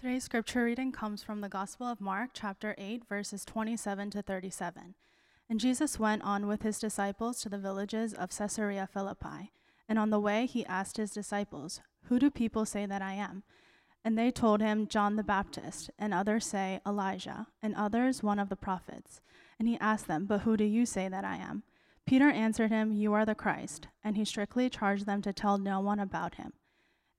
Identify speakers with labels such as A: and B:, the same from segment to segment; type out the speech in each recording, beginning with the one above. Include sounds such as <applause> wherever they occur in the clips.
A: Today's scripture reading comes from the Gospel of Mark, chapter 8, verses 27 to 37. And Jesus went on with his disciples to the villages of Caesarea Philippi. And on the way, he asked his disciples, Who do people say that I am? And they told him, John the Baptist, and others say, Elijah, and others, one of the prophets. And he asked them, But who do you say that I am? Peter answered him, You are the Christ. And he strictly charged them to tell no one about him.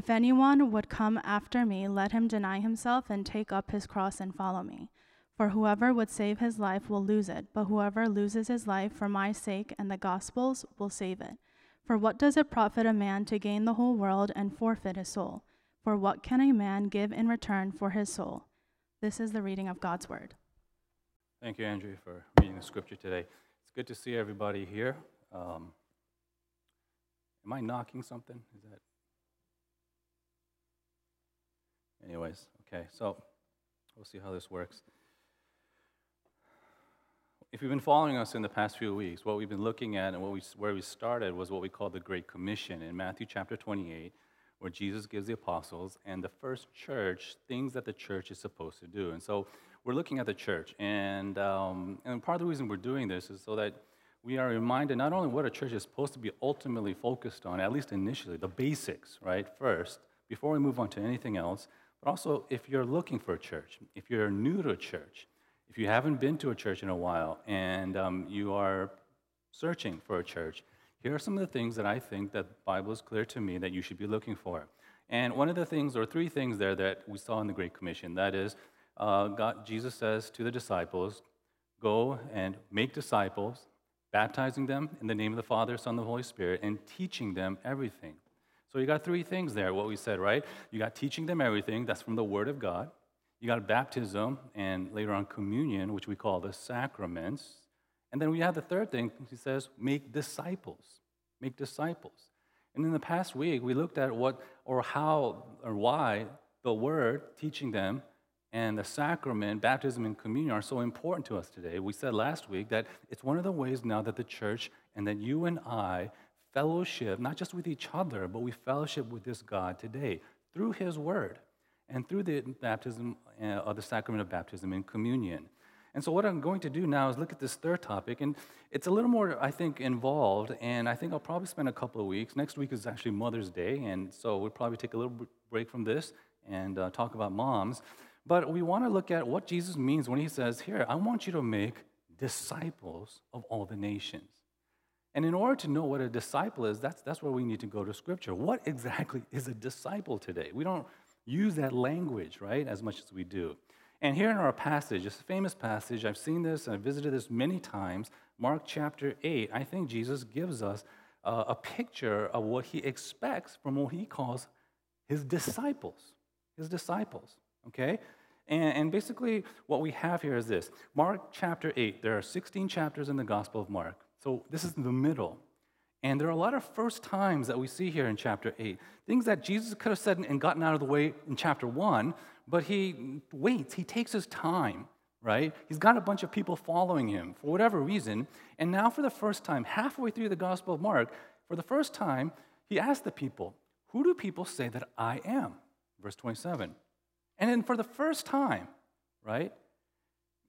A: If anyone would come after me, let him deny himself and take up his cross and follow me. For whoever would save his life will lose it, but whoever loses his life for my sake and the gospel's will save it. For what does it profit a man to gain the whole world and forfeit his soul? For what can a man give in return for his soul? This is the reading of God's word.
B: Thank you, Andrew, for reading the scripture today. It's good to see everybody here. Um, am I knocking something? Is that? Anyways, okay, so we'll see how this works. If you've been following us in the past few weeks, what we've been looking at and what we, where we started was what we call the Great Commission in Matthew chapter 28 where Jesus gives the apostles and the first church things that the church is supposed to do. And so we're looking at the church. And, um, and part of the reason we're doing this is so that we are reminded not only what a church is supposed to be ultimately focused on, at least initially, the basics, right, first, before we move on to anything else, but also if you're looking for a church, if you're new to a church, if you haven't been to a church in a while and um, you are searching for a church, here are some of the things that I think that the Bible is clear to me that you should be looking for. And one of the things, or three things there that we saw in the Great Commission, that is, uh, God, Jesus says to the disciples, Go and make disciples, baptizing them in the name of the Father, Son, and the Holy Spirit, and teaching them everything. So you got three things there, what we said, right? You got teaching them everything, that's from the Word of God. You got baptism, and later on communion, which we call the sacraments. And then we have the third thing, he says, make disciples. Make disciples. And in the past week, we looked at what or how or why the word, teaching them, and the sacrament, baptism and communion are so important to us today. We said last week that it's one of the ways now that the church and that you and I fellowship, not just with each other, but we fellowship with this God today through his word and through the baptism uh, of the sacrament of baptism and communion. And so, what I'm going to do now is look at this third topic, and it's a little more, I think, involved, and I think I'll probably spend a couple of weeks. Next week is actually Mother's Day, and so we'll probably take a little break from this and uh, talk about moms. But we want to look at what Jesus means when he says, Here, I want you to make disciples of all the nations. And in order to know what a disciple is, that's, that's where we need to go to Scripture. What <laughs> exactly is a disciple today? We don't use that language, right, as much as we do. And here in our passage, this famous passage, I've seen this and I've visited this many times, Mark chapter 8, I think Jesus gives us uh, a picture of what he expects from what he calls his disciples. His disciples, okay? And, and basically, what we have here is this Mark chapter 8, there are 16 chapters in the Gospel of Mark. So this is the middle. And there are a lot of first times that we see here in chapter 8. Things that Jesus could have said and gotten out of the way in chapter 1, but he waits, he takes his time, right? He's got a bunch of people following him for whatever reason. And now, for the first time, halfway through the Gospel of Mark, for the first time, he asks the people, Who do people say that I am? Verse 27. And then, for the first time, right,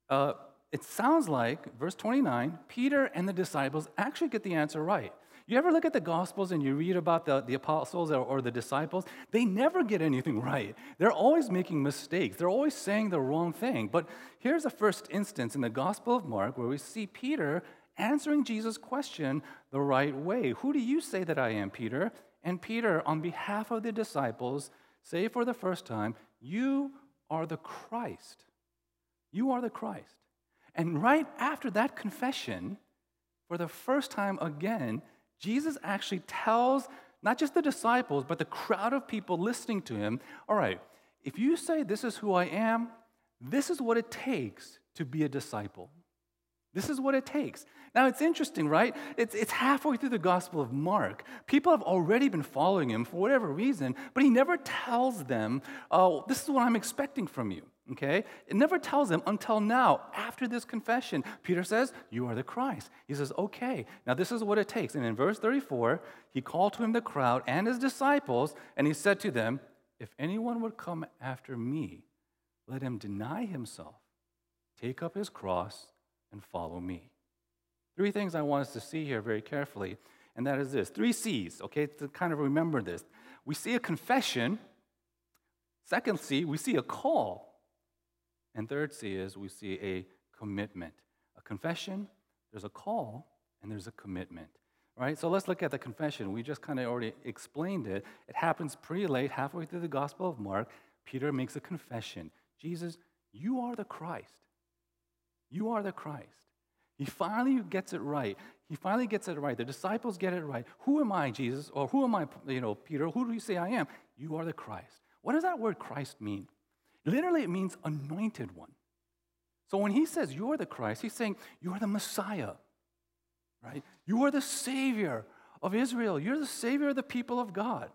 B: uh, it sounds like, verse 29, Peter and the disciples actually get the answer right. You ever look at the Gospels and you read about the, the apostles or, or the disciples? They never get anything <laughs> right. They're always making mistakes, they're always saying the wrong thing. But here's the first instance in the Gospel of Mark where we see Peter answering Jesus' question the right way. Who do you say that I am, Peter? And Peter, on behalf of the disciples, say for the first time, You are the Christ. You are the Christ. And right after that confession, for the first time again, Jesus actually tells not just the disciples, but the crowd of people listening to him, all right, if you say this is who I am, this is what it takes to be a disciple. This is what it takes. Now, it's interesting, right? It's, it's halfway through the Gospel of Mark. People have already been following him for whatever reason, but he never tells them, oh, this is what I'm expecting from you, okay? It never tells them until now, after this confession. Peter says, You are the Christ. He says, Okay, now this is what it takes. And in verse 34, he called to him the crowd and his disciples, and he said to them, If anyone would come after me, let him deny himself, take up his cross, and follow me. Three things I want us to see here very carefully, and that is this three C's, okay, to kind of remember this. We see a confession. Second C, we see a call. And third C is we see a commitment. A confession, there's a call, and there's a commitment. Right? So let's look at the confession. We just kind of already explained it. It happens pretty late, halfway through the Gospel of Mark. Peter makes a confession Jesus, you are the Christ. You are the Christ. He finally gets it right. He finally gets it right. The disciples get it right. Who am I, Jesus? Or who am I, you know, Peter? Who do you say I am? You are the Christ. What does that word Christ mean? Literally, it means anointed one. So when he says you are the Christ, he's saying you are the Messiah, right? You are the Savior of Israel. You're the Savior of the people of God.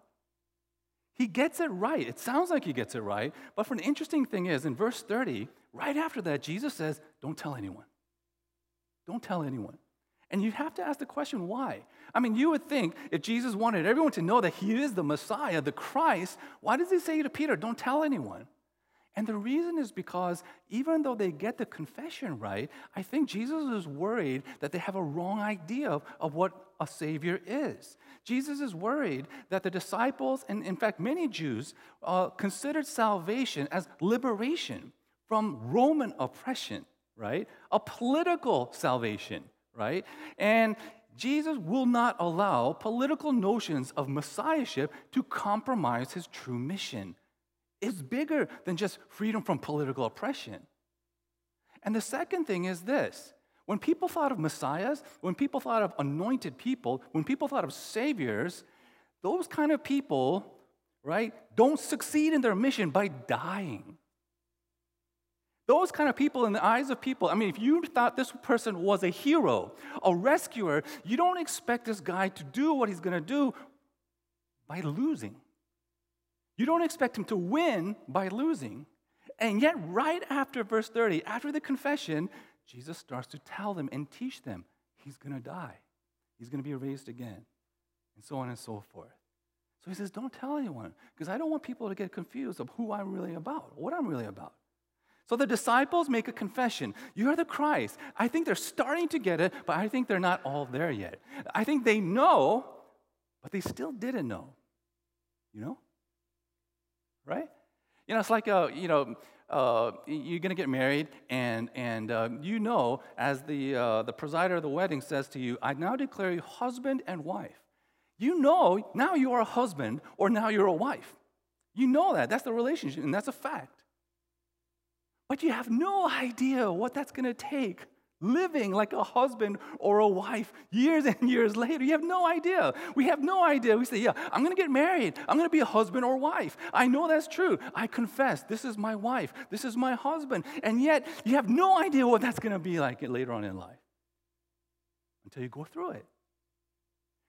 B: He gets it right. It sounds like he gets it right. But for an interesting thing is, in verse 30, right after that, Jesus says, Don't tell anyone. Don't tell anyone. And you have to ask the question, why? I mean, you would think if Jesus wanted everyone to know that he is the Messiah, the Christ, why does he say to Peter, don't tell anyone? And the reason is because even though they get the confession right, I think Jesus is worried that they have a wrong idea of, of what a Savior is. Jesus is worried that the disciples, and in fact, many Jews, uh, considered salvation as liberation from Roman oppression right? A political salvation, right? And Jesus will not allow political notions of messiahship to compromise his true mission. It's bigger than just freedom from political oppression. And the second thing is this when people thought of messiahs, when people thought of anointed people, when people thought of saviors, those kind of people, right, don't succeed in their mission by dying. Those kind of people, in the eyes of people, I mean, if you thought this person was a hero, a rescuer, you don't expect this guy to do what he's going to do by losing. You don't expect him to win by losing. And yet, right after verse 30, after the confession, Jesus starts to tell them and teach them he's going to die, he's going to be raised again, and so on and so forth. So he says, Don't tell anyone, because I don't want people to get confused of who I'm really about, what I'm really about. So the disciples make a confession You're the Christ. I think they're starting to get it, but I think they're not all there yet. I think they know, but they still didn't know. You know? Right? You know, it's like, uh, you know, uh, you're going to get married, and, and uh, you know, as the, uh, the presider of the wedding says to you, I now declare you husband and wife. You know now you are a husband, or now you're a wife. You know that. That's the relationship, and that's a fact. But you have no idea what that's going to take living like a husband or a wife years and <laughs> years later. You have no idea. We have no idea. We say, Yeah, I'm going to get married. I'm going to be a husband or wife. I know that's true. I confess, this is my wife. This is my husband. And yet, you have no idea what that's going to be like later on in life until you go through it.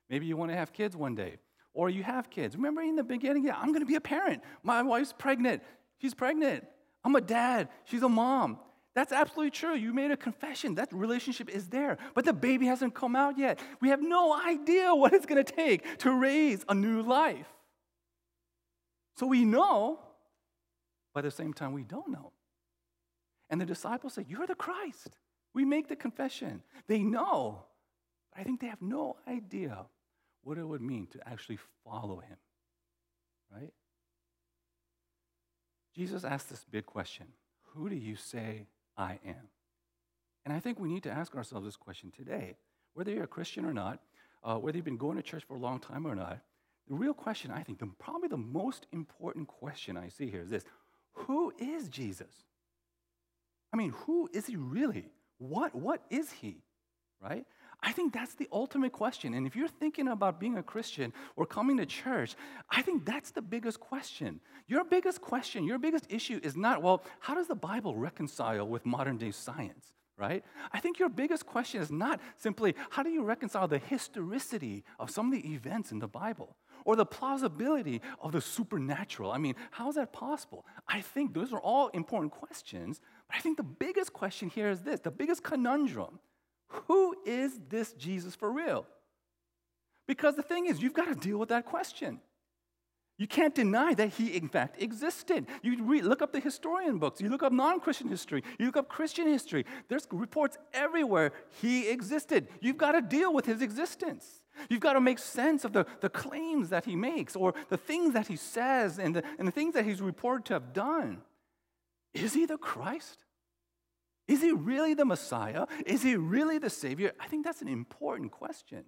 B: Maybe you want to have kids one day, or you have kids. Remember in the beginning, yeah, I'm to be a parent. My wife's pregnant. She's pregnant. I'm a dad. She's a mom. That's absolutely true. You made a confession. That relationship is there. But the baby hasn't come out yet. We have no idea what it's going to take to raise a new life. So we know, but at the same time, we don't know. And the disciples say, You're the Christ. We make the confession. They know, but I think they have no idea what it would mean to actually follow him, right? Jesus asked this big question Who do you say I am? And I think we need to ask ourselves this question today. Whether you're a Christian or not, uh, whether you've been going to church for a long time or not, the real question, I think, the, probably the most important question I see here is this Who is Jesus? I mean, who is he really? What, what is he? Right? I think that's the ultimate question. And if you're thinking about being a Christian or coming to church, I think that's the biggest question. Your biggest question, your biggest issue is not, well, how does the Bible reconcile with modern day science? Right? I think your biggest question is not simply how do you reconcile the historicity of some of the events in the Bible or the plausibility of the supernatural. I mean, how is that possible? I think those are all important questions, but I think the biggest question here is this the biggest conundrum who is this Jesus for real? Because the thing is, you've got to deal with that question. You can't deny that he, in fact, existed. You read, look up the historian books, you look up non Christian history, you look up Christian history. There's reports everywhere he existed. You've got to deal with his existence. You've got to make sense of the, the claims that he makes or the things that he says and the, and the things that he's reported to have done. Is he the Christ? Is he really the Messiah? Is he really the Savior? I think that's an important question.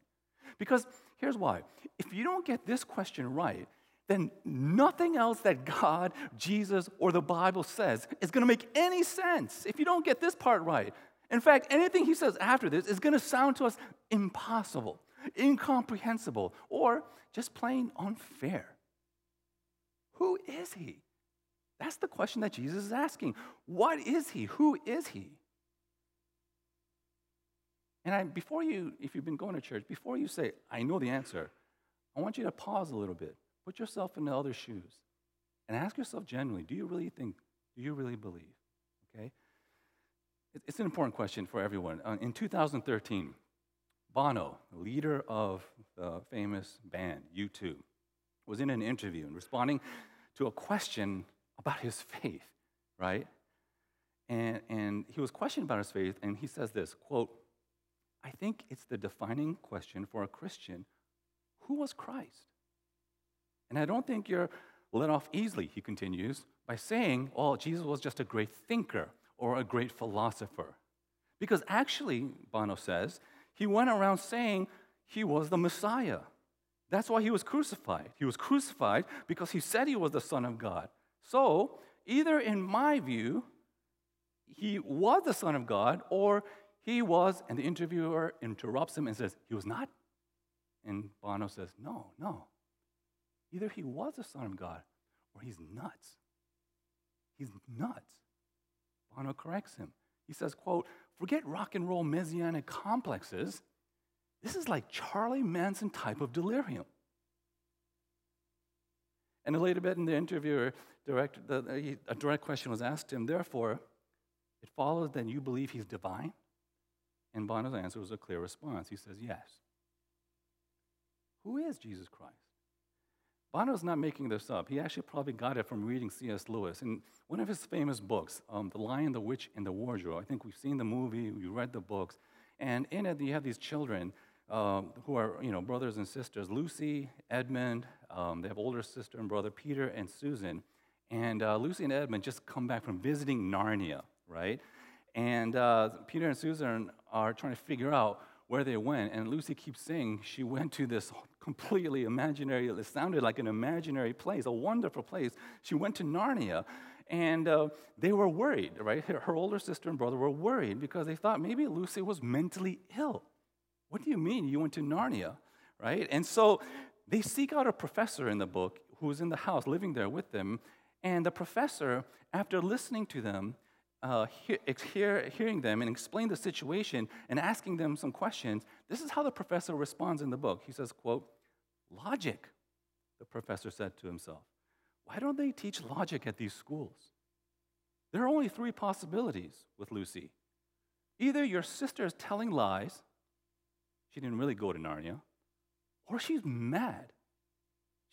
B: Because here's why if you don't get this question right, then nothing else that God, Jesus, or the Bible says is going to make any sense if you don't get this part right. In fact, anything he says after this is going to sound to us impossible, incomprehensible, or just plain unfair. Who is he? That's the question that Jesus is asking. What is he? Who is he? And I, before you, if you've been going to church, before you say, I know the answer, I want you to pause a little bit. Put yourself in the other shoes and ask yourself genuinely do you really think, do you really believe? Okay? It's an important question for everyone. Uh, in 2013, Bono, leader of the famous band U2, was in an interview and responding to a question about his faith, right? And, and he was questioned about his faith, and he says this quote, I think it's the defining question for a Christian who was Christ? And I don't think you're let off easily, he continues, by saying, well, Jesus was just a great thinker or a great philosopher. Because actually, Bono says, he went around saying he was the Messiah. That's why he was crucified. He was crucified because he said he was the Son of God. So, either in my view, he was the Son of God, or he was, and the interviewer interrupts him and says, He was not? And Bono says, No, no. Either he was the Son of God, or he's nuts. He's nuts. Bono corrects him. He says, quote, forget rock and roll messianic complexes. This is like Charlie Manson type of delirium. And a later bit in the interviewer, direct, the, a direct question was asked him, therefore, it follows that you believe he's divine? And Bono's answer was a clear response. He says, yes. Who is Jesus Christ? Bono's not making this up. He actually probably got it from reading C.S. Lewis. In one of his famous books, um, The Lion, the Witch, and the Wardrobe, I think we've seen the movie, we read the books, and in it you have these children um, who are, you know, brothers and sisters, Lucy, Edmund, um, they have older sister and brother, Peter and Susan. And uh, Lucy and Edmund just come back from visiting Narnia, right? And uh, Peter and Susan are trying to figure out where they went. And Lucy keeps saying she went to this completely imaginary, it sounded like an imaginary place, a wonderful place. She went to Narnia. And uh, they were worried, right? Her, her older sister and brother were worried because they thought maybe Lucy was mentally ill. What do you mean you went to Narnia, right? And so they seek out a professor in the book who's in the house living there with them. And the professor, after listening to them, uh, hear, hear, hearing them and explain the situation and asking them some questions, this is how the professor responds in the book. He says, quote, logic, the professor said to himself. Why don't they teach logic at these schools? There are only three possibilities with Lucy. Either your sister is telling lies, she didn't really go to Narnia, or she's mad.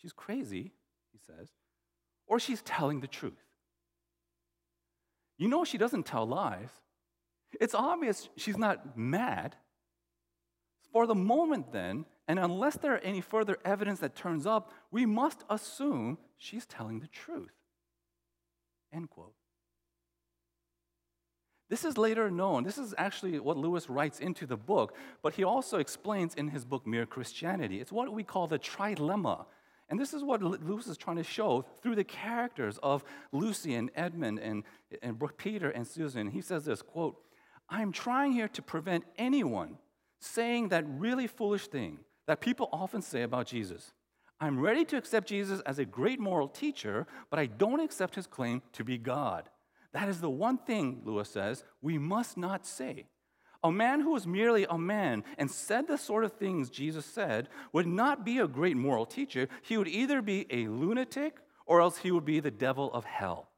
B: She's crazy, he says, or she's telling the truth. You know she doesn't tell lies. It's obvious she's not mad. For the moment, then, and unless there are any further evidence that turns up, we must assume she's telling the truth. End quote. This is later known. This is actually what Lewis writes into the book, but he also explains in his book, Mere Christianity. It's what we call the trilemma and this is what Lewis is trying to show through the characters of Lucy and Edmund and, and Peter and Susan. He says this quote, I'm trying here to prevent anyone saying that really foolish thing that people often say about Jesus. I'm ready to accept Jesus as a great moral teacher, but I don't accept his claim to be God. That is the one thing, Lewis says, we must not say. A man who was merely a man and said the sort of things Jesus said would not be a great moral teacher. He would either be a lunatic or else he would be the devil of hell.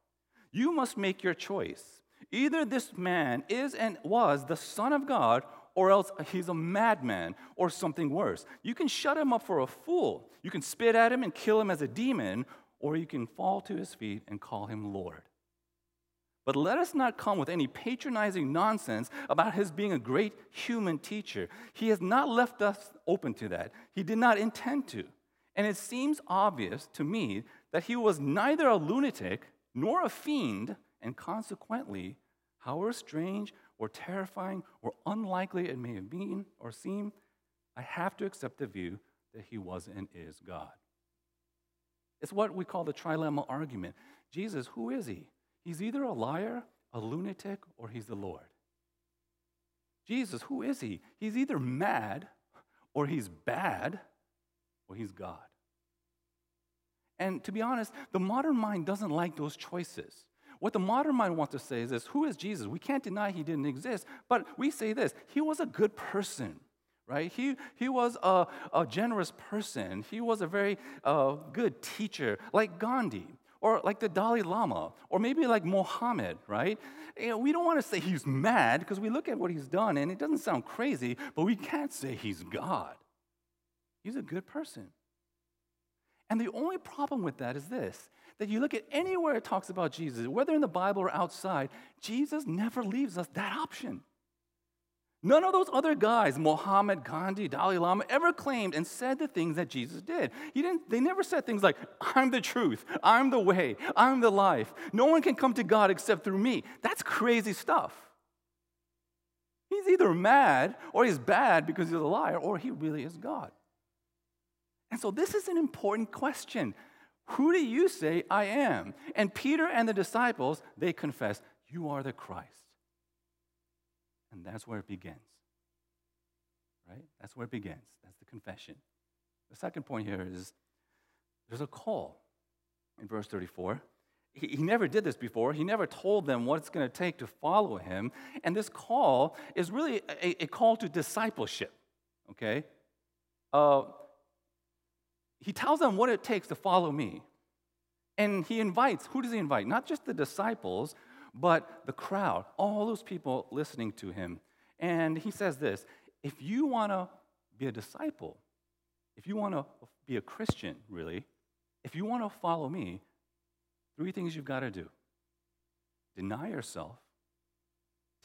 B: You must make your choice. Either this man is and was the Son of God, or else he's a madman or something worse. You can shut him up for a fool. You can spit at him and kill him as a demon, or you can fall to his feet and call him Lord. But let us not come with any patronizing nonsense about his being a great human teacher. He has not left us open to that. He did not intend to. And it seems obvious to me that he was neither a lunatic nor a fiend, and consequently, however strange or terrifying or unlikely it may have been or seem, I have to accept the view that he was and is God. It's what we call the trilemma argument. Jesus, who is he? He's either a liar, a lunatic, or he's the Lord. Jesus, who is he? He's either mad, or he's bad, or he's God. And to be honest, the modern mind doesn't like those choices. What the modern mind wants to say is this Who is Jesus? We can't deny he didn't exist, but we say this He was a good person, right? He, he was a, a generous person. He was a very uh, good teacher, like Gandhi or like the Dalai Lama, or maybe like Mohammed, right? You know, we don't want to say he's mad because we look at what he's done and it doesn't sound crazy, but we can't say he's God. He's a good person. And the only problem with that is this that you look at anywhere it talks about Jesus, whether in the Bible or outside, Jesus never leaves us that option. None of those other guys, Mohammed, Gandhi, Dalai Lama, ever claimed and said the things that Jesus did. He didn't, they never said things like, I'm the truth, I'm the way, I'm the life. No one can come to God except through me. That's crazy stuff. He's either mad or he's bad because he's a liar or he really is God. And so this is an important question. Who do you say I am? And Peter and the disciples, they confess, You are the Christ. And that's where it begins. Right? That's where it begins. That's the confession. The second point here is there's a call in verse 34. He, he never did this before. He never told them what it's going to take to follow him. And this call is really a, a call to discipleship. Okay? Uh, he tells them what it takes to follow me. And he invites, who does he invite? Not just the disciples, but the crowd, all those people listening to him. And he says this if you want to be a disciple, if you want to be a Christian, really, if you want to follow me, three things you've got to do deny yourself,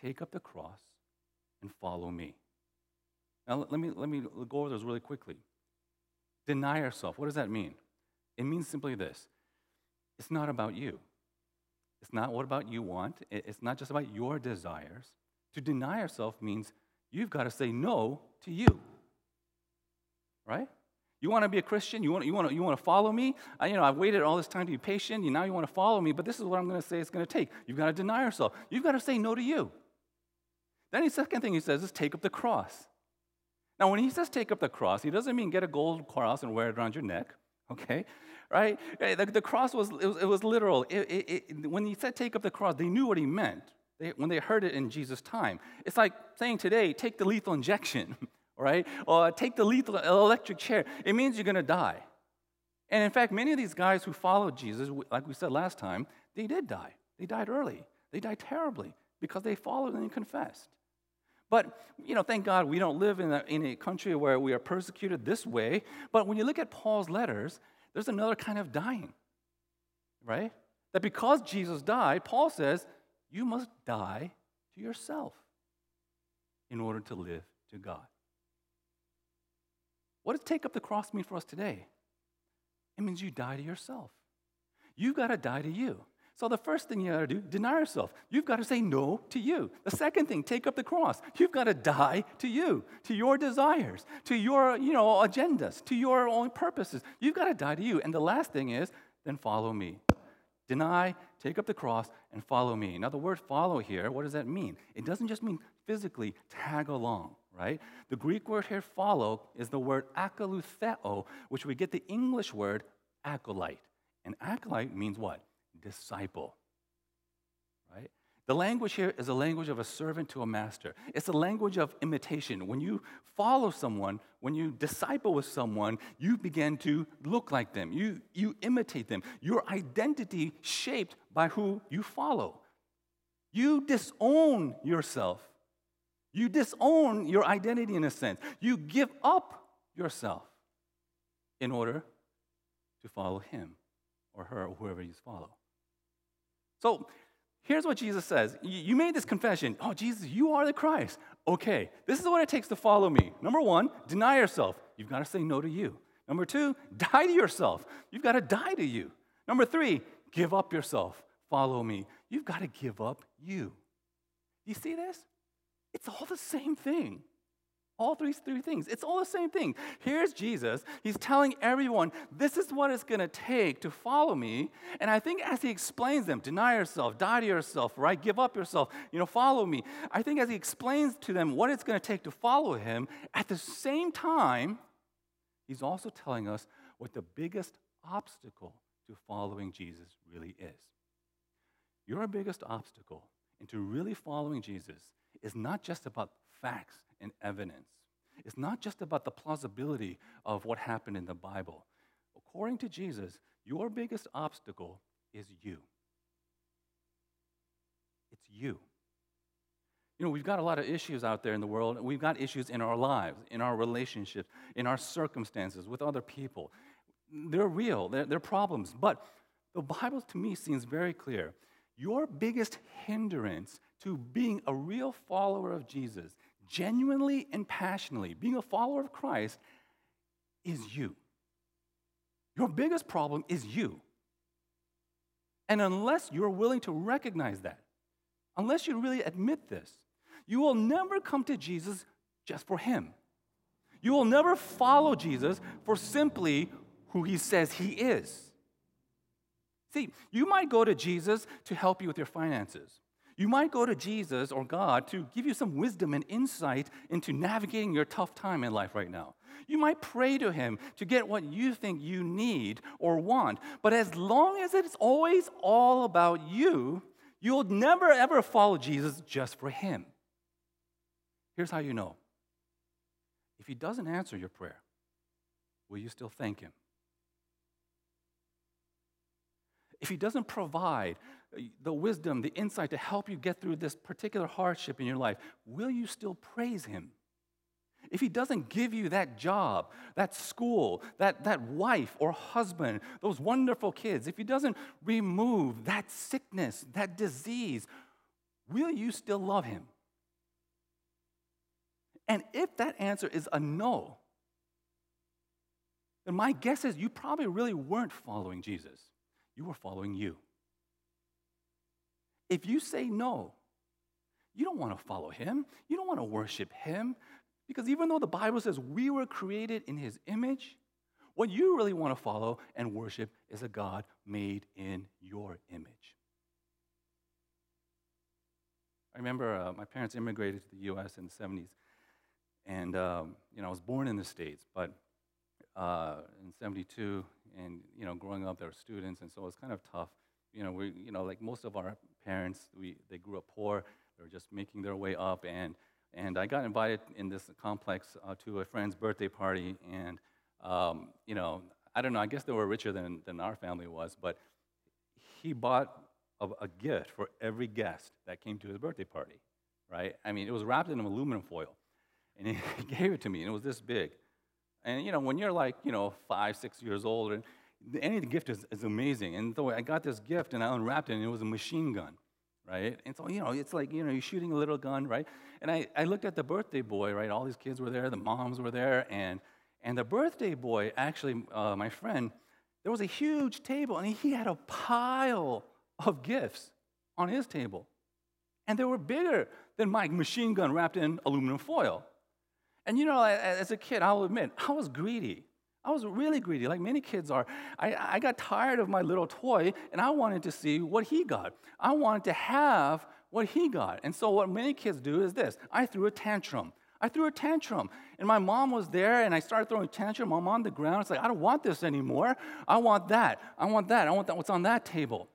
B: take up the cross, and follow me. Now, let me, let me go over those really quickly. Deny yourself. What does that mean? It means simply this it's not about you. It's not what about you want. It's not just about your desires. To deny yourself means you've got to say no to you. Right? You want to be a Christian? You want, you want, to, you want to follow me? I, you know, I've waited all this time to be patient. You, now you want to follow me, but this is what I'm going to say it's going to take. You've got to deny yourself. You've got to say no to you. Then the second thing he says is take up the cross. Now, when he says take up the cross, he doesn't mean get a gold cross and wear it around your neck, okay? Right? The, the cross was it, was, it was literal. It, it, when he said take up the cross, they knew what he meant they, when they heard it in Jesus' time. It's like saying today, take the lethal injection, <laughs> right? Or take the lethal electric chair. It means you're going to die. And in fact, many of these guys who followed Jesus, like we said last time, they did die. They died early. They died terribly because they followed and confessed. But, you know, thank God we don't live in a, in a country where we are persecuted this way. But when you look at Paul's letters, there's another kind of dying, right? That because Jesus died, Paul says, you must die to yourself in order to live to God. What does take up the cross mean for us today? It means you die to yourself. You've got to die to you. So the first thing you got to do, deny yourself. You've got to say no to you. The second thing, take up the cross. You've got to die to you, to your desires, to your, you know, agendas, to your own purposes. You've got to die to you. And the last thing is, then follow me. Deny, take up the cross, and follow me. Now, the word follow here, what does that mean? It doesn't just mean physically tag along, right? The Greek word here, follow, is the word akalutheo, which we get the English word acolyte. And acolyte means what? Disciple. Right? The language here is a language of a servant to a master. It's a language of imitation. When you follow someone, when you disciple with someone, you begin to look like them. You, you imitate them. Your identity shaped by who you follow. You disown yourself. You disown your identity in a sense. You give up yourself in order to follow him or her or whoever you follow. So here's what Jesus says. You made this confession. Oh, Jesus, you are the Christ. Okay, this is what it takes to follow me. Number one, deny yourself. You've got to say no to you. Number two, <laughs> die to yourself. You've got to die to you. Number three, give up yourself. Follow me. You've got to give up you. You see this? It's all the same thing. All three, three things. It's all the same thing. Here's Jesus. He's telling everyone, this is what it's going to take to follow me. And I think as he explains them, deny yourself, die to yourself, right? Give up yourself, you know, follow me. I think as he explains to them what it's going to take to follow him, at the same time, he's also telling us what the biggest obstacle to following Jesus really is. Your biggest obstacle into really following Jesus is not just about facts and evidence. It's not just about the plausibility of what happened in the Bible. According to Jesus, your biggest obstacle is you. It's you. You know, we've got a lot of issues out there in the world. And we've got issues in our lives, in our relationships, in our circumstances with other people. They're real, they're, they're problems. But the Bible to me seems very clear. Your biggest hindrance to being a real follower of Jesus, genuinely and passionately, being a follower of Christ, is you. Your biggest problem is you. And unless you're willing to recognize that, unless you really admit this, you will never come to Jesus just for Him. You will never follow Jesus for simply who He says He is. See, you might go to Jesus to help you with your finances. You might go to Jesus or God to give you some wisdom and insight into navigating your tough time in life right now. You might pray to Him to get what you think you need or want. But as long as it's always all about you, you'll never ever follow Jesus just for Him. Here's how you know if He doesn't answer your prayer, will you still thank Him? If He doesn't provide the wisdom, the insight to help you get through this particular hardship in your life, will you still praise Him? If He doesn't give you that job, that school, that, that wife or husband, those wonderful kids, if He doesn't remove that sickness, that disease, will you still love Him? And if that answer is a no, then my guess is you probably really weren't following Jesus. You were following you. If you say no, you don't want to follow him, you don't want to worship him, because even though the Bible says we were created in his image, what you really want to follow and worship is a God made in your image. I remember uh, my parents immigrated to the U.S. in the 70s, and um, you know I was born in the States, but uh, in 72, and you know growing up there were students, and so it was kind of tough you know, we, you know, like most of our parents, we, they grew up poor. They were just making their way up. And, and I got invited in this complex uh, to a friend's birthday party. And, um, you know, I don't know, I guess they were richer than, than our family was, but he bought a, a gift for every guest that came to his birthday party, right? I mean, it was wrapped in aluminum foil. And <laughs> he gave it to me, and it was this big. And, you know, when you're like, you know, five, six years old, and any gift is, is amazing. And so I got this gift and I unwrapped it and it was a machine gun, right? And so, you know, it's like, you know, you're shooting a little gun, right? And I, I looked at the birthday boy, right? All these kids were there, the moms were there, and, and the birthday boy, actually, uh, my friend, there was a huge table and he had a pile of gifts on his table. And they were bigger than my machine gun wrapped in aluminum foil. And you know, as a kid, I'll admit, I was greedy. I was really greedy, like many kids are. I, I got tired of my little toy and I wanted to see what he got. I wanted to have what he got. And so, what many kids do is this I threw a tantrum. I threw a tantrum. And my mom was there, and I started throwing a tantrum. I'm on the ground. It's like, I don't want this anymore. I want that. I want that. I want that. What's on that table?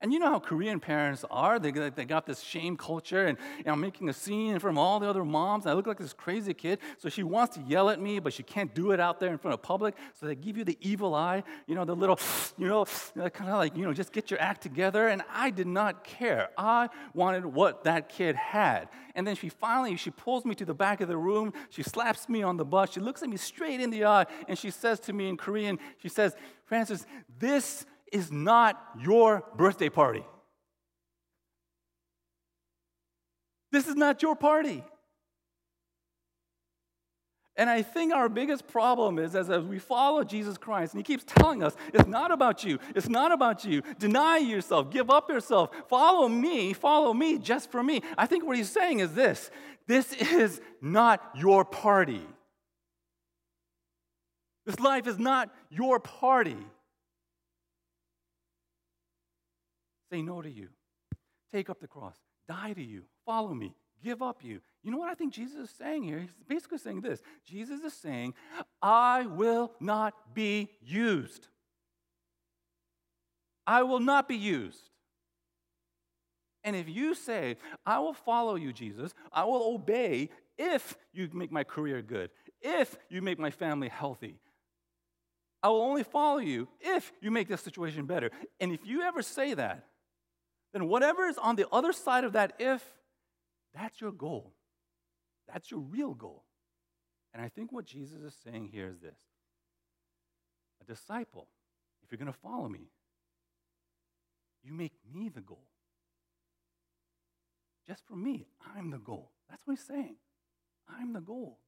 B: And you know how Korean parents are. They, they got this shame culture, and, and I'm making a scene from all the other moms. I look like this crazy kid. So she wants to yell at me, but she can't do it out there in front of public. So they give you the evil eye, you know, the little, you know, kind of like, you know, just get your act together. And I did not care. I wanted what that kid had. And then she finally, she pulls me to the back of the room. She slaps me on the butt. She looks at me straight in the eye, and she says to me in Korean, she says, Francis, this is not your birthday party. This is not your party. And I think our biggest problem is as, we follow Jesus Christ, and he keeps telling us, it's not about you, it's not about you. Deny yourself, give up yourself, follow me, follow me just for me. I think what he's saying is this this is not your party. This life is not your party. Say no to you, take up the cross, die to you, follow me, give up you. You know what I think Jesus is saying here? He's basically saying this Jesus is saying, I will not be used. I will not be used. And if you say, I will follow you, Jesus, I will obey if you make my career good, if you make my family healthy, I will only follow you if you make this situation better. And if you ever say that, then whatever is on the other side of that if, that's your goal. That's your real goal. And I think what Jesus is saying here is this a disciple, if you're going to follow me, you make me the goal. Just for me, I'm the goal. That's what he's saying. I'm the goal.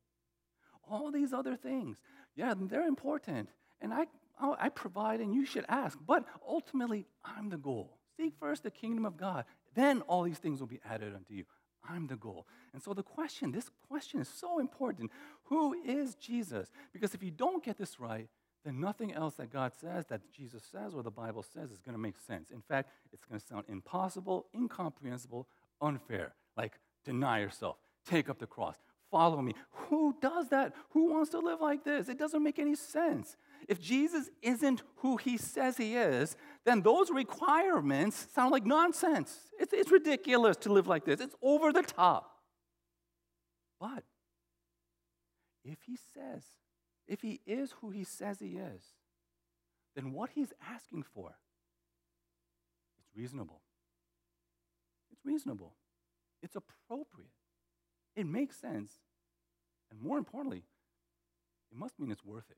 B: All these other things, yeah, they're important. And I, oh, I provide and you should ask. But ultimately, I'm the goal. Seek first the kingdom of God. Then all these things will be added unto you. I'm the goal. And so the question, this question is so important. Who is Jesus? Because if you don't get this right, then nothing else that God says, that Jesus says, or the Bible says is going to make sense. In fact, it's going to sound impossible, incomprehensible, unfair. Like, deny yourself, take up the cross, follow me. Who does that? Who wants to live like this? It doesn't make any sense. If Jesus isn't who he says he is, then those requirements sound like nonsense. It's, it's ridiculous to live like this, it's over the top. But if he says, if he is who he says he is, then what he's asking for it's reasonable. It's reasonable. It's appropriate. It makes sense. And more importantly, it must mean it's worth it.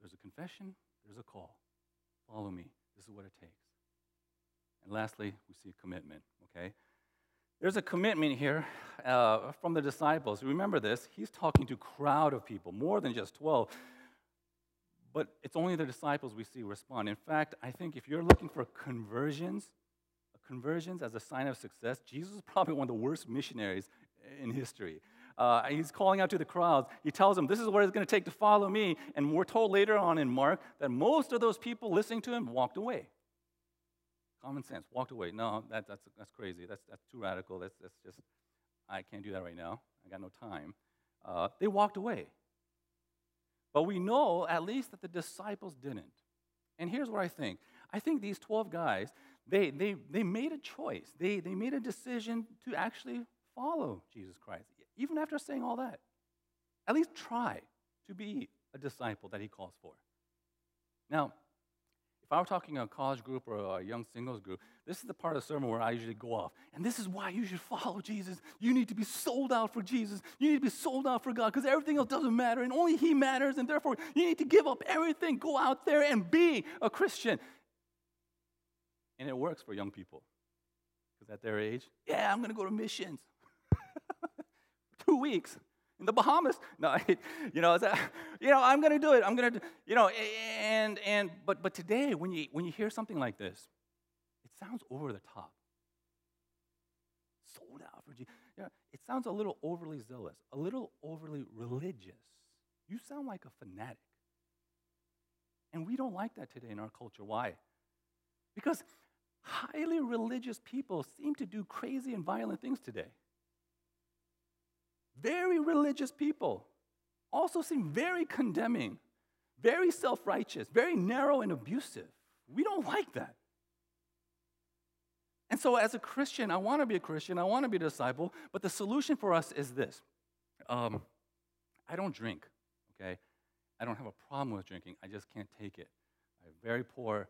B: There's a confession, there's a call. Follow me. This is what it takes. And lastly, we see a commitment, okay? There's a commitment here uh, from the disciples. Remember this, he's talking to a crowd of people, more than just 12. But it's only the disciples we see respond. In fact, I think if you're looking for conversions, conversions as a sign of success, Jesus is probably one of the worst missionaries in history. Uh, he's calling out to the crowds. He tells them, This is what it's going to take to follow me. And we're told later on in Mark that most of those people listening to him walked away. Common sense, walked away. No, that, that's, that's crazy. That's, that's too radical. That's, that's just, I can't do that right now. I got no time. Uh, they walked away. But we know at least that the disciples didn't. And here's what I think I think these 12 guys, they, they, they made a choice. They, they made a decision to actually follow Jesus Christ even after saying all that. At least try to be a disciple that he calls for. Now, if I were talking a college group or a young singles group, this is the part of the sermon where I usually go off. And this is why you should follow Jesus. You need to be sold out for Jesus. You need to be sold out for God because everything else doesn't matter and only He matters. And therefore, you need to give up everything, go out there and be a Christian. And it works for young people because at their age, yeah, I'm going to go to missions <laughs> two weeks in the Bahamas. <laughs> No, <laughs> you know, <laughs> you know, I'm going to do it. I'm going to, you know, and and but but today when you when you hear something like this, it sounds over the top. Sold out for Jesus. You know, it sounds a little overly zealous, a little overly religious. You sound like a fanatic. And we don't like that today in our culture. Why? Because highly religious people seem to do crazy and violent things today. Very religious people also seem very condemning, very self righteous, very narrow and abusive. We don't like that. And so, as a Christian, I want to be a Christian, I want to be a disciple, but the solution for us is this um, I don't drink, okay? I don't have a problem with drinking, I just can't take it. I have very poor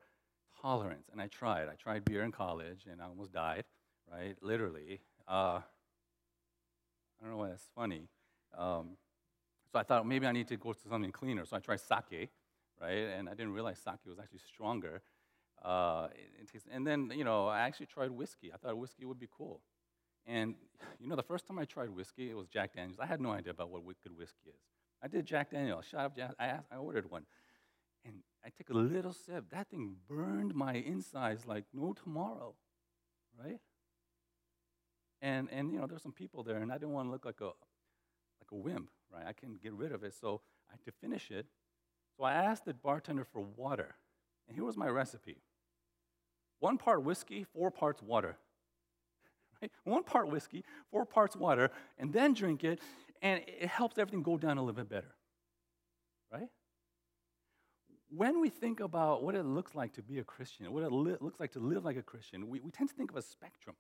B: tolerance, and I tried. I tried beer in college, and I almost died, right? Literally. Uh, I don't know why that's funny. Um, so I thought maybe I need to go to something cleaner. So I tried sake, right? And I didn't realize sake was actually stronger. Uh, it, it and then, you know, I actually tried whiskey. I thought whiskey would be cool. And, <sighs> you know, the first time I tried whiskey, it was Jack Daniels. I had no idea about what good whiskey is. I did Jack Daniels. Shut up, Jack. I, asked, I ordered one. And I took a little sip. That thing burned my insides like no tomorrow, right? And, and you know, there's some people there, and I didn't want to look like a, like a wimp, right? I can get rid of it. So I had to finish it. So I asked the bartender for water. And here was my recipe one part whiskey, four parts water. <laughs> Right? One part whiskey, four parts water, and then drink it, and it helps everything go down a little bit better. Right? When we think about what it looks like to be a Christian, what it li- looks like to live like a Christian, we, we tend to think of a spectrum,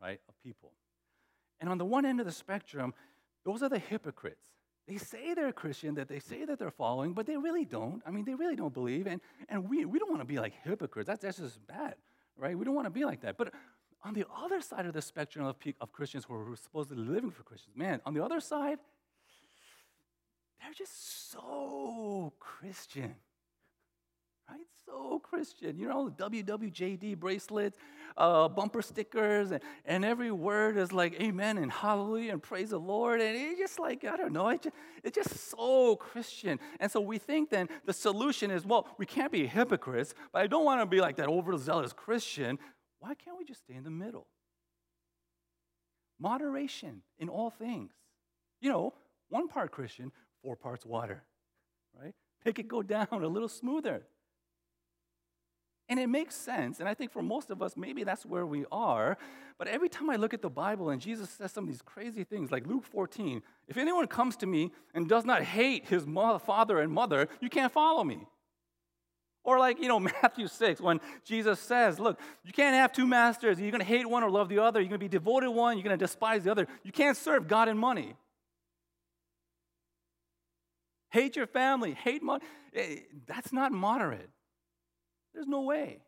B: right, of people. And on the one end of the spectrum, those are the hypocrites. They say they're Christian, that they say that they're following, but they really don't. I mean, they really don't believe. And, and we, we don't want to be like hypocrites. That's, that's just bad, right? We don't want to be like that. But on the other side of the spectrum of, of Christians who are supposedly living for Christians, man, on the other side, they're just so Christian? So Christian. You know, WWJD bracelets, uh, bumper stickers, and, and every word is like amen and hallelujah and praise the Lord. And it's just like, I don't know, it's just, it's just so Christian. And so we think then the solution is, well, we can't be hypocrites, but I don't want to be like that overzealous Christian. Why can't we just stay in the middle? Moderation in all things. You know, one part Christian, four parts water, right? Make it go down a little smoother. And it makes sense. And I think for most of us, maybe that's where we are. But every time I look at the Bible and Jesus says some of these crazy things, like Luke 14, if anyone comes to me and does not hate his father and mother, you can't follow me. Or like, you know, <laughs> Matthew 6, when Jesus says, look, you can't have two masters. You're going to hate one or love the other. You're going to be devoted one. You're going to despise the other. You can't serve God and money. Hate your family. Hate money. Eh, that's not moderate. There's no way.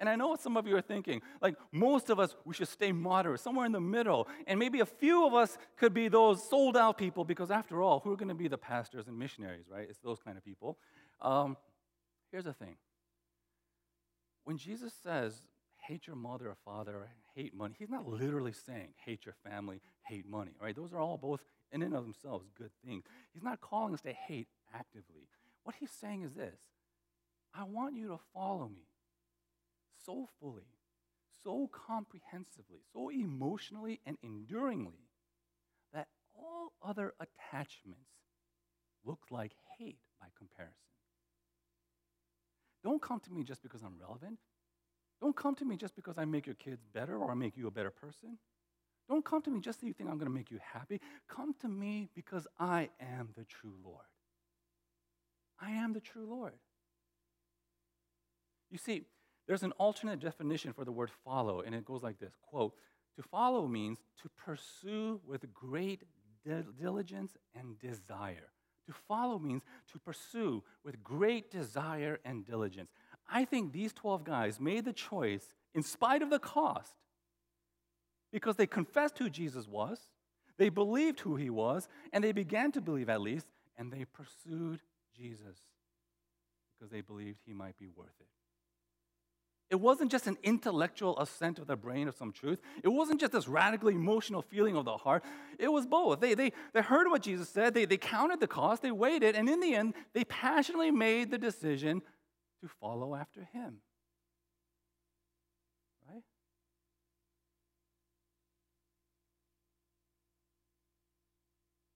B: And I know what some of you are thinking. Like, most of us, we should stay moderate, somewhere in the middle. And maybe a few of us could be those sold out people, because after all, who are going to be the pastors and missionaries, right? It's those kind of people. Um, here's the thing when Jesus says, hate your mother or father, hate money, he's not literally saying, hate your family, hate money, right? Those are all both, in and of themselves, good things. He's not calling us to hate actively. What he's saying is this I want you to follow me so fully, so comprehensively, so emotionally and enduringly that all other attachments look like hate by comparison. Don't come to me just because I'm relevant. Don't come to me just because I make your kids better or I make you a better person. Don't come to me just so you think I'm going to make you happy. Come to me because I am the true Lord. I am the true Lord. You see, there's an alternate definition for the word follow, and it goes like this quote, to follow means to pursue with great diligence and desire. To follow means to pursue with great desire and diligence. I think these 12 guys made the choice in spite of the cost because they confessed who Jesus was, they believed who he was, and they began to believe at least, and they pursued Jesus because they believed he might be worth it. It wasn't just an intellectual assent of the brain of some truth. It wasn't just this radically emotional feeling of the heart. It was both. They, they, they heard what Jesus said, they, they counted the cost, they waited, and in the end, they passionately made the decision to follow after him. Right?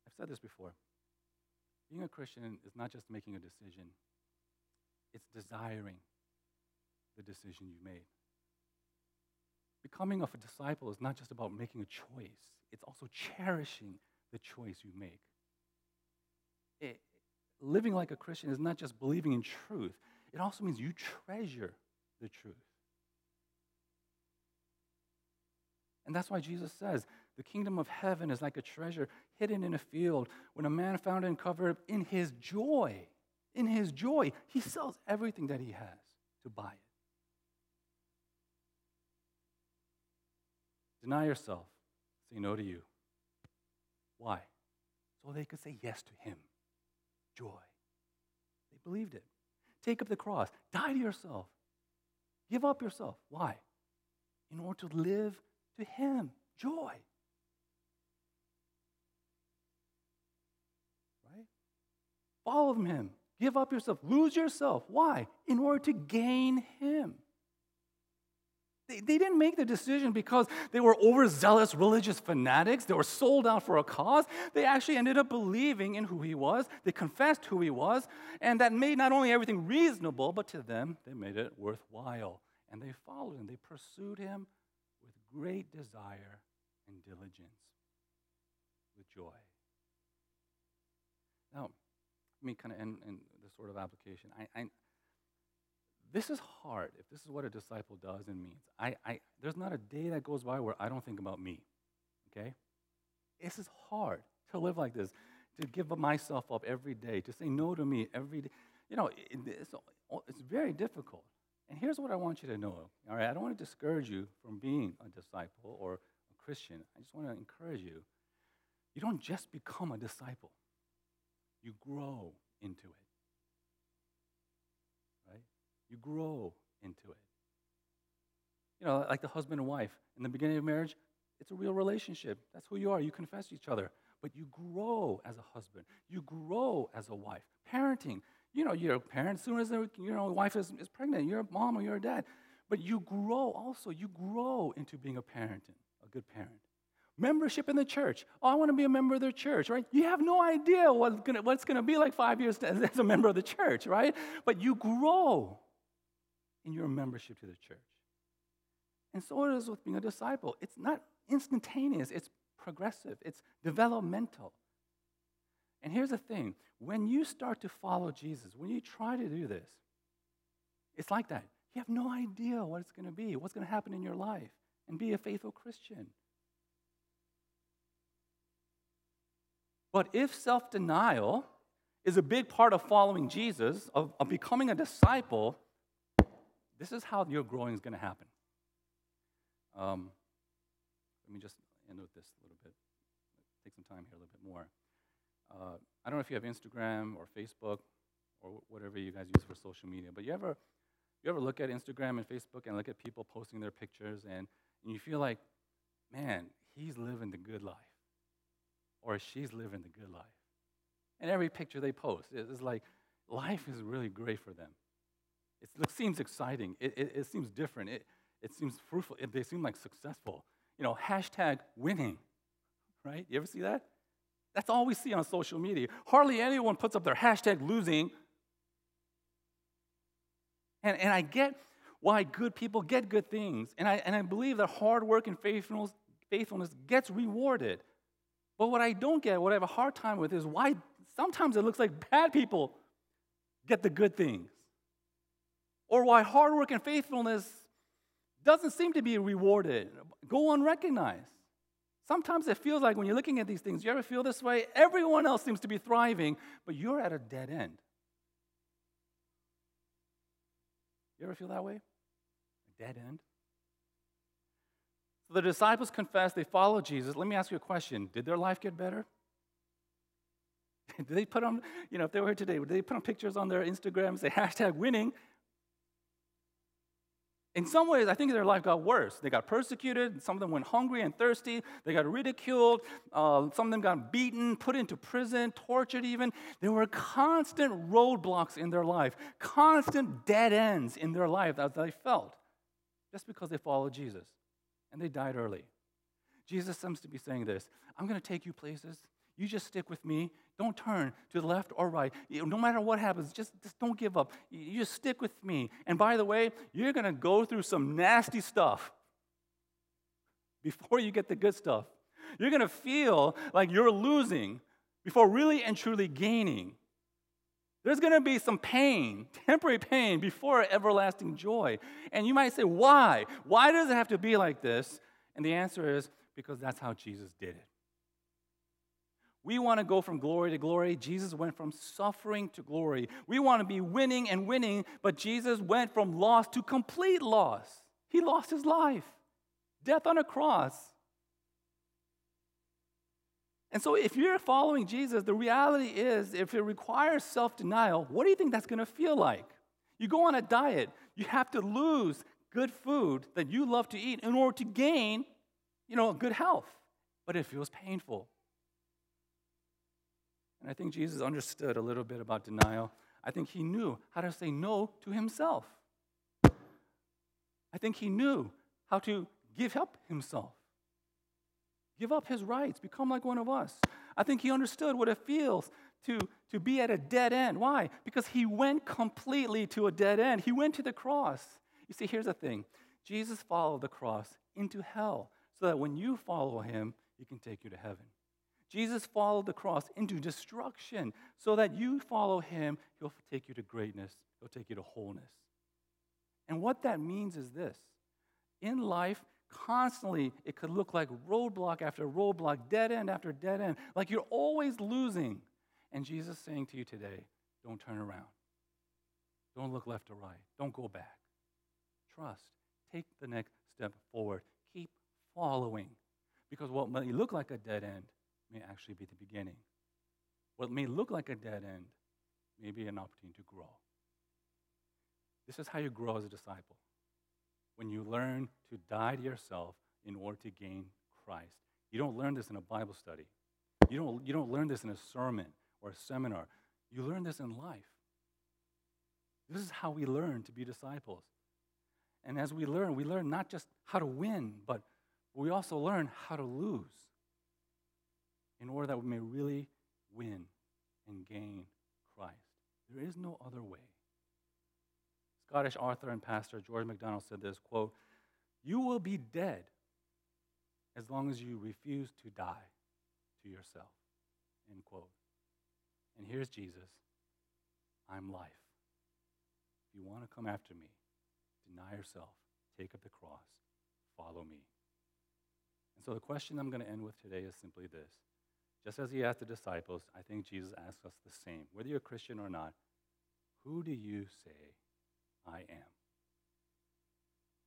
B: I've said this before. Being a Christian is not just making a decision, it's desiring the decision you made. becoming of a disciple is not just about making a choice, it's also cherishing the choice you make. It, living like a Christian is not just believing in truth, it also means you treasure the truth. And that's why Jesus says the kingdom of heaven is like a treasure hidden in a field. When a man found it and covered in his joy, in his joy, he sells everything that he has to buy it. Deny yourself, say no to you. Why? So they could say yes to him. Joy. They believed it. Take up the cross, die to yourself, give up yourself. Why? In order to live to him. Joy. Right? Follow him. Give up yourself. Lose yourself. Why? In order to gain him. They, they didn't make the decision because they were overzealous religious fanatics. They were sold out for a cause. They actually ended up believing in who he was. They confessed who he was. And that made not only everything reasonable, but to them, they made it worthwhile. And they followed him. They pursued him with great desire and diligence, with joy. Now, let me kind of end in this sort of application. I, I, this is hard if this is what a disciple does and means. I, I, there's not a day that goes by where I don't think about me, okay? This is hard to live like this, to give myself up every day, to say no to me every day. You know, it's, it's very difficult. And here's what I want you to know, all right? I don't want to discourage you from being a disciple or a Christian. I just want to encourage you. You don't just become a disciple, you grow into it. You grow into it. You know, like the husband and wife. In the beginning of marriage, it's a real relationship. That's who you are. You confess to each other. But you grow as a husband. You grow as a wife. Parenting. You know, you're a parent. As soon as the you know, wife is, is pregnant, you're a mom or you're a dad. But you grow also. You grow into being a parent, a good parent. Membership in the church. Oh, I want to be a member of the church, right? You have no idea what's going to be like five years as a member of the church, right? But you grow in your membership to the church. And so it is with being a disciple. It's not instantaneous, it's progressive, it's developmental. And here's the thing when you start to follow Jesus, when you try to do this, it's like that. You have no idea what it's going to be, what's going to happen in your life, and be a faithful Christian. But if self denial is a big part of following Jesus, of, of becoming a disciple, this is how your growing is going to happen. Um, let me just end with this a little bit. Take some time here a little bit more. Uh, I don't know if you have Instagram or Facebook or whatever you guys use for social media, but you ever you ever look at Instagram and Facebook and look at people posting their pictures and, and you feel like, man, he's living the good life, or she's living the good life. And every picture they post is like life is really great for them. It seems exciting. It, it, it seems different. It, it seems fruitful. It, they seem like successful. You know, hashtag winning, right? You ever see that? That's all we see on social media. Hardly anyone puts up their hashtag losing. And, and I get why good people get good things. And I, and I believe that hard work and faithfulness, faithfulness gets rewarded. But what I don't get, what I have a hard time with, is why sometimes it looks like bad people get the good things or why hard work and faithfulness doesn't seem to be rewarded, go unrecognized. Sometimes it feels like when you're looking at these things, you ever feel this way? Everyone else seems to be thriving, but you're at a dead end. You ever feel that way? A dead end? So the disciples confess, they followed Jesus. Let me ask you a question Did their life get better? <laughs> did they put on, you know, if they were here today, would they put on pictures on their Instagram, say hashtag winning? In some ways, I think their life got worse. They got persecuted. Some of them went hungry and thirsty. They got ridiculed. Uh, some of them got beaten, put into prison, tortured even. There were constant roadblocks in their life, constant dead ends in their life as they felt, just because they followed Jesus. And they died early. Jesus seems to be saying this I'm going to take you places. You just stick with me. Don't turn to the left or right. No matter what happens, just, just don't give up. You just stick with me. And by the way, you're going to go through some nasty stuff. <laughs> before you get the good stuff. You're going to feel like you're losing before really and truly gaining. There's going to be some pain, <laughs> temporary pain, before everlasting joy. And you might say, why? Why does it have to be like this? And the answer is because that's how Jesus did it. We want to go from glory to glory. Jesus went from suffering to glory. We want to be winning and winning, but Jesus went from loss to complete loss. He lost his life, death on a cross. And so, if you're following Jesus, the reality is if it requires self denial, what do you think that's going to feel like? You go on a diet, you have to lose good food that you love to eat in order to gain, you know, good health. But it feels painful. And I think Jesus understood a little bit about denial. I think he knew how to say no to himself. I think he knew how to give up himself, give up his rights, become like one of us. I think he understood what it feels to, to be at a dead end. Why? Because he went completely to a dead end. He went to the cross. You see, here's the thing Jesus followed the cross into hell so that when you follow him, he can take you to heaven. Jesus followed the cross into destruction so that you follow him, he'll take you to greatness, he'll take you to wholeness. And what that means is this in life, constantly it could look like roadblock after roadblock, dead end after dead end, like you're always losing. And Jesus saying to you today, don't turn around. Don't look left or right. Don't go back. Trust. Take the next step forward. Keep following. Because what may look like a dead end may actually be the beginning. What may look like a dead end may be an opportunity to grow. This is how you grow as a disciple. When you learn to die to yourself in order to gain Christ. You don't learn this in a Bible study. You don't, you don't learn this in a sermon or a seminar. You learn this in life. This is how we learn to be disciples. And as we learn, we learn not just how to win, but we also learn how to lose in order that we may really win and gain Christ. There is no other way. Scottish author and pastor George MacDonald said this quote, You will be dead as long as you refuse to die to yourself. End quote. And here's Jesus I'm life. If you want to come after me, deny yourself, take up the cross, follow me. And so the question I'm going to end with today is simply this just as he asked the disciples, I think Jesus asks us the same. Whether you're a Christian or not, who do you say I am?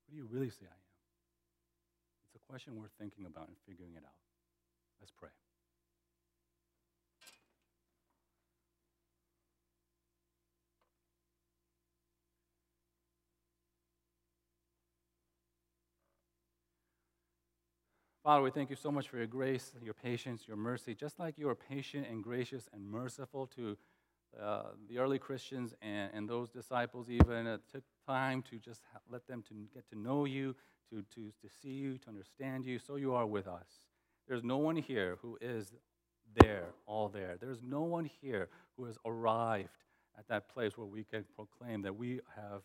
B: Who do you really say I am? It's a question worth thinking about and figuring it out. Let's pray. Father, we thank you so much for your grace, your patience, your mercy, just like you are patient and gracious and merciful to uh, the early Christians and, and those disciples, even. It took time to just let them to get to know you, to, to, to see you, to understand you. So you are with us. There's no one here who is there, all there. There's no one here who has arrived at that place where we can proclaim that we have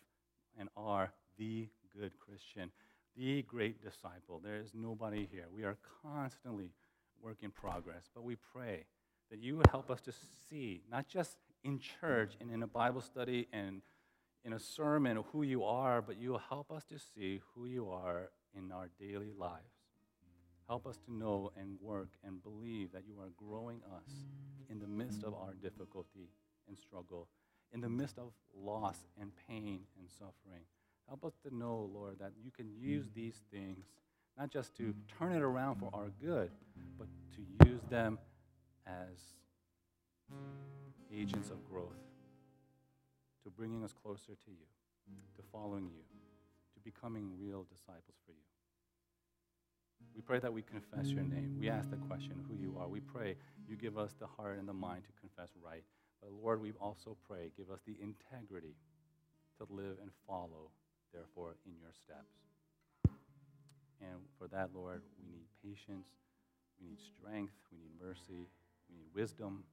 B: and are the good Christian the great disciple. There is nobody here. We are constantly work in progress, but we pray that you would help us to see, not just in church and in a Bible study and in a sermon who you are, but you will help us to see who you are in our daily lives. Help us to know and work and believe that you are growing us in the midst of our difficulty and struggle, in the midst of loss and pain and suffering. Help us to know, Lord, that you can use mm. these things not just to mm. turn it around for our good, but to use them as agents of growth, to bringing us closer to you, to following you, to becoming real disciples for you. We pray that we confess your name. We ask the question, who you are. We pray you give us the heart and the mind to confess right. But Lord, we also pray, give us the integrity to live and follow therefore, in your steps. And for that, Lord, we need patience, we need strength, we need mercy, we need wisdom,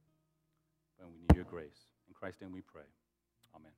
B: and we need your grace. In Christ's name we pray. Amen.